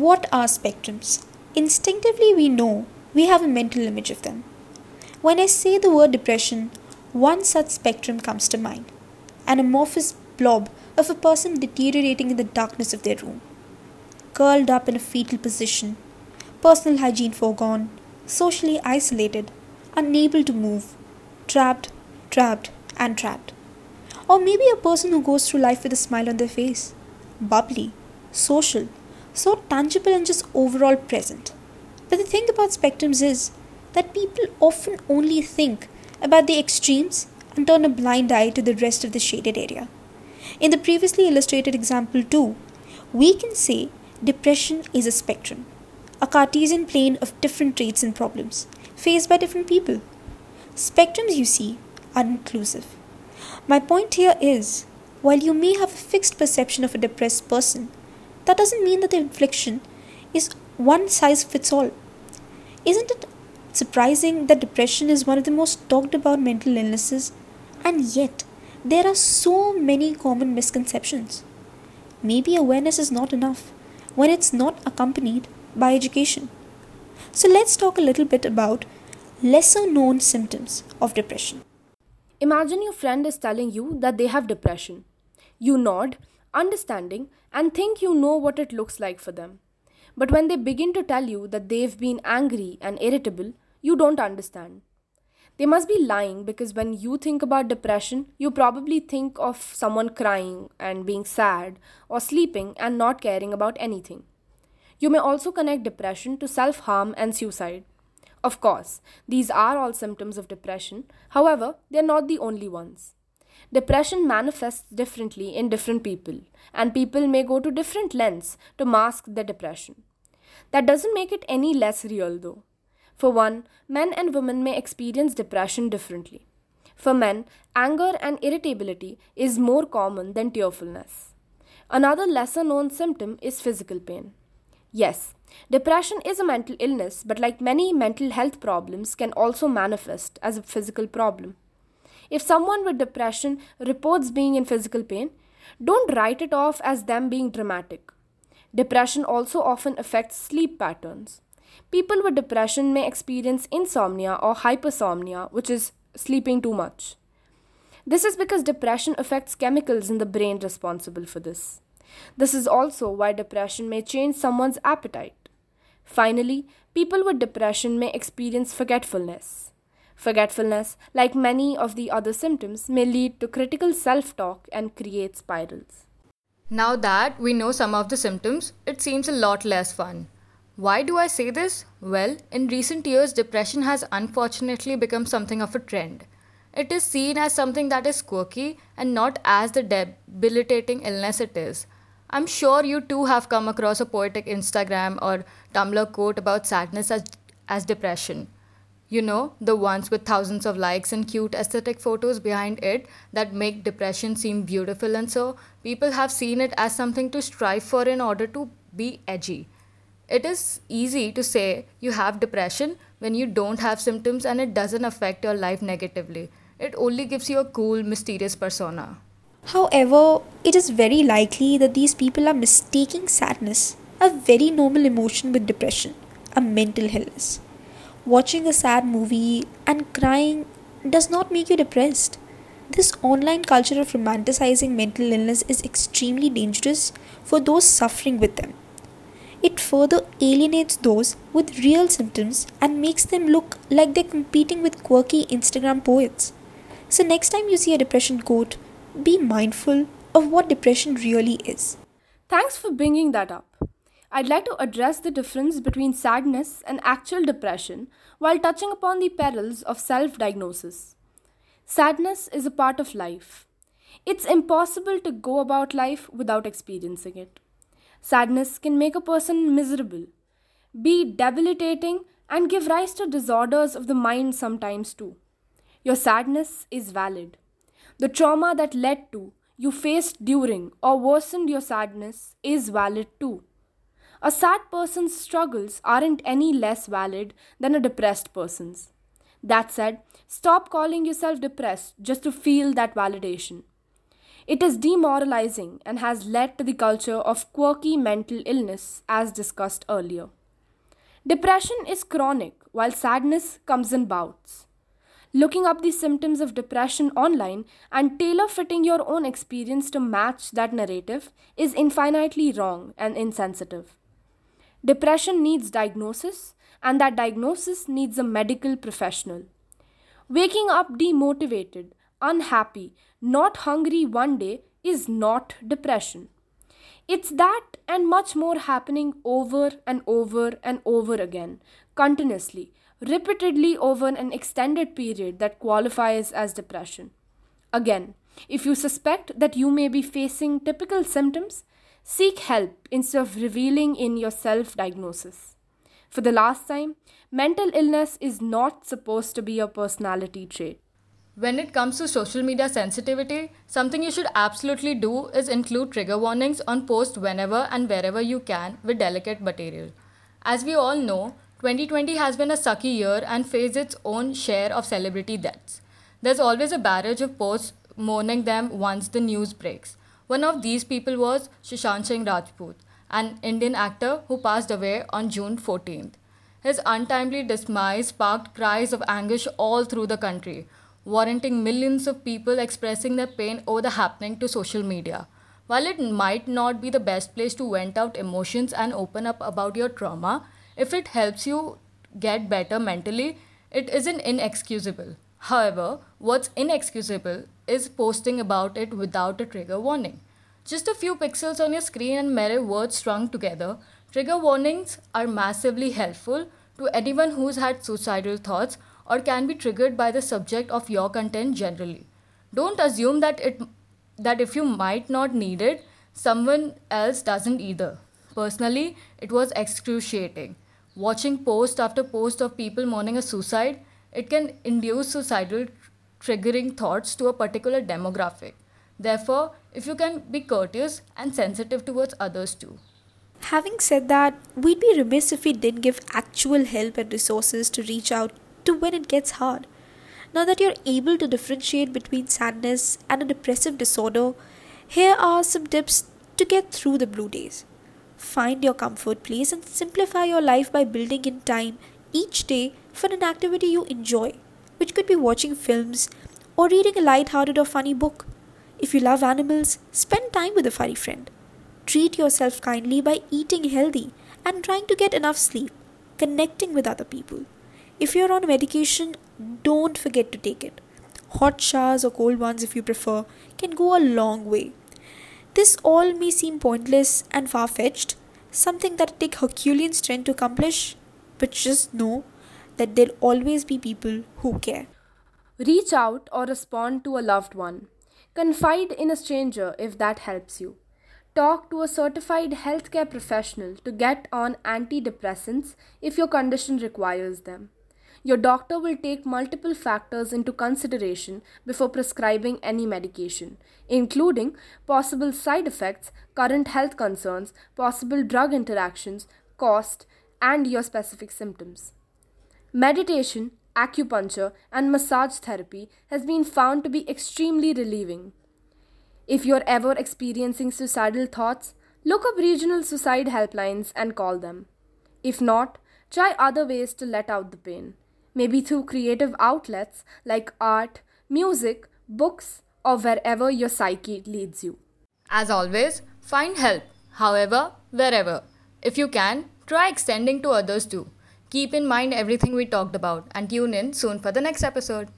What are spectrums? Instinctively, we know we have a mental image of them. When I say the word depression, one such spectrum comes to mind. An amorphous blob of a person deteriorating in the darkness of their room, curled up in a fetal position, personal hygiene foregone, socially isolated, unable to move, trapped, trapped, and trapped. Or maybe a person who goes through life with a smile on their face, bubbly, social, so tangible and just overall present. But the thing about spectrums is that people often only think about the extremes and turn a blind eye to the rest of the shaded area. In the previously illustrated example, too, we can say depression is a spectrum, a Cartesian plane of different traits and problems faced by different people. Spectrums, you see, are inclusive. My point here is while you may have a fixed perception of a depressed person, that doesn't mean that the infliction is one size fits all. Isn't it surprising that depression is one of the most talked about mental illnesses, and yet there are so many common misconceptions? Maybe awareness is not enough when it's not accompanied by education. So let's talk a little bit about lesser known symptoms of depression. Imagine your friend is telling you that they have depression. You nod, understanding, and think you know what it looks like for them. But when they begin to tell you that they've been angry and irritable, you don't understand. They must be lying because when you think about depression, you probably think of someone crying and being sad or sleeping and not caring about anything. You may also connect depression to self harm and suicide. Of course, these are all symptoms of depression, however, they are not the only ones. Depression manifests differently in different people, and people may go to different lengths to mask their depression. That doesn't make it any less real, though. For one, men and women may experience depression differently. For men, anger and irritability is more common than tearfulness. Another lesser known symptom is physical pain. Yes, depression is a mental illness, but like many mental health problems, can also manifest as a physical problem. If someone with depression reports being in physical pain, don't write it off as them being dramatic. Depression also often affects sleep patterns. People with depression may experience insomnia or hypersomnia, which is sleeping too much. This is because depression affects chemicals in the brain responsible for this. This is also why depression may change someone's appetite. Finally, people with depression may experience forgetfulness. Forgetfulness, like many of the other symptoms, may lead to critical self talk and create spirals. Now that we know some of the symptoms, it seems a lot less fun. Why do I say this? Well, in recent years, depression has unfortunately become something of a trend. It is seen as something that is quirky and not as the debilitating illness it is. I'm sure you too have come across a poetic Instagram or Tumblr quote about sadness as, as depression. You know, the ones with thousands of likes and cute aesthetic photos behind it that make depression seem beautiful and so people have seen it as something to strive for in order to be edgy. It is easy to say you have depression when you don't have symptoms and it doesn't affect your life negatively. It only gives you a cool, mysterious persona. However, it is very likely that these people are mistaking sadness, a very normal emotion, with depression, a mental illness watching a sad movie and crying does not make you depressed. This online culture of romanticizing mental illness is extremely dangerous for those suffering with them. It further alienates those with real symptoms and makes them look like they're competing with quirky Instagram poets. So, next time you see a depression quote, be mindful of what depression really is. Thanks for bringing that up. I'd like to address the difference between sadness and actual depression while touching upon the perils of self diagnosis. Sadness is a part of life. It's impossible to go about life without experiencing it. Sadness can make a person miserable, be debilitating, and give rise to disorders of the mind sometimes too. Your sadness is valid. The trauma that led to, you faced during, or worsened your sadness is valid too. A sad person's struggles aren't any less valid than a depressed person's. That said, stop calling yourself depressed just to feel that validation. It is demoralizing and has led to the culture of quirky mental illness, as discussed earlier. Depression is chronic, while sadness comes in bouts. Looking up the symptoms of depression online and tailor fitting your own experience to match that narrative is infinitely wrong and insensitive. Depression needs diagnosis, and that diagnosis needs a medical professional. Waking up demotivated, unhappy, not hungry one day is not depression. It's that and much more happening over and over and over again, continuously, repeatedly over an extended period that qualifies as depression. Again, if you suspect that you may be facing typical symptoms, seek help instead of revealing in your self diagnosis. For the last time, mental illness is not supposed to be a personality trait. When it comes to social media sensitivity, something you should absolutely do is include trigger warnings on posts whenever and wherever you can with delicate material. As we all know, 2020 has been a sucky year and faced its own share of celebrity deaths. There's always a barrage of posts mourning them once the news breaks. One of these people was Sushant Singh Rajput, an Indian actor who passed away on June 14th. His untimely demise sparked cries of anguish all through the country, warranting millions of people expressing their pain over the happening to social media. While it might not be the best place to vent out emotions and open up about your trauma, if it helps you get better mentally, it isn't inexcusable. However, what's inexcusable is posting about it without a trigger warning. Just a few pixels on your screen and mere words strung together, trigger warnings are massively helpful to anyone who's had suicidal thoughts or can be triggered by the subject of your content generally. Don't assume that it that if you might not need it, someone else doesn't either. Personally, it was excruciating. Watching post after post of people mourning a suicide, it can induce suicidal triggering thoughts to a particular demographic. Therefore, if you can be courteous and sensitive towards others too. Having said that, we'd be remiss if we didn't give actual help and resources to reach out to when it gets hard. Now that you're able to differentiate between sadness and a depressive disorder, here are some tips to get through the blue days. Find your comfort place and simplify your life by building in time each day for an activity you enjoy, which could be watching films or reading a light-hearted or funny book. If you love animals, spend time with a furry friend. Treat yourself kindly by eating healthy and trying to get enough sleep, connecting with other people. If you're on medication, don't forget to take it. Hot showers or cold ones, if you prefer, can go a long way. This all may seem pointless and far fetched, something that it take Herculean strength to accomplish, but just know that there'll always be people who care. Reach out or respond to a loved one. Confide in a stranger if that helps you. Talk to a certified healthcare professional to get on antidepressants if your condition requires them. Your doctor will take multiple factors into consideration before prescribing any medication, including possible side effects, current health concerns, possible drug interactions, cost, and your specific symptoms. Meditation, acupuncture, and massage therapy has been found to be extremely relieving. If you're ever experiencing suicidal thoughts, look up regional suicide helplines and call them. If not, try other ways to let out the pain maybe through creative outlets like art, music, books, or wherever your psyche leads you. As always, find help, however, wherever. If you can, try extending to others too. Keep in mind everything we talked about and tune in soon for the next episode.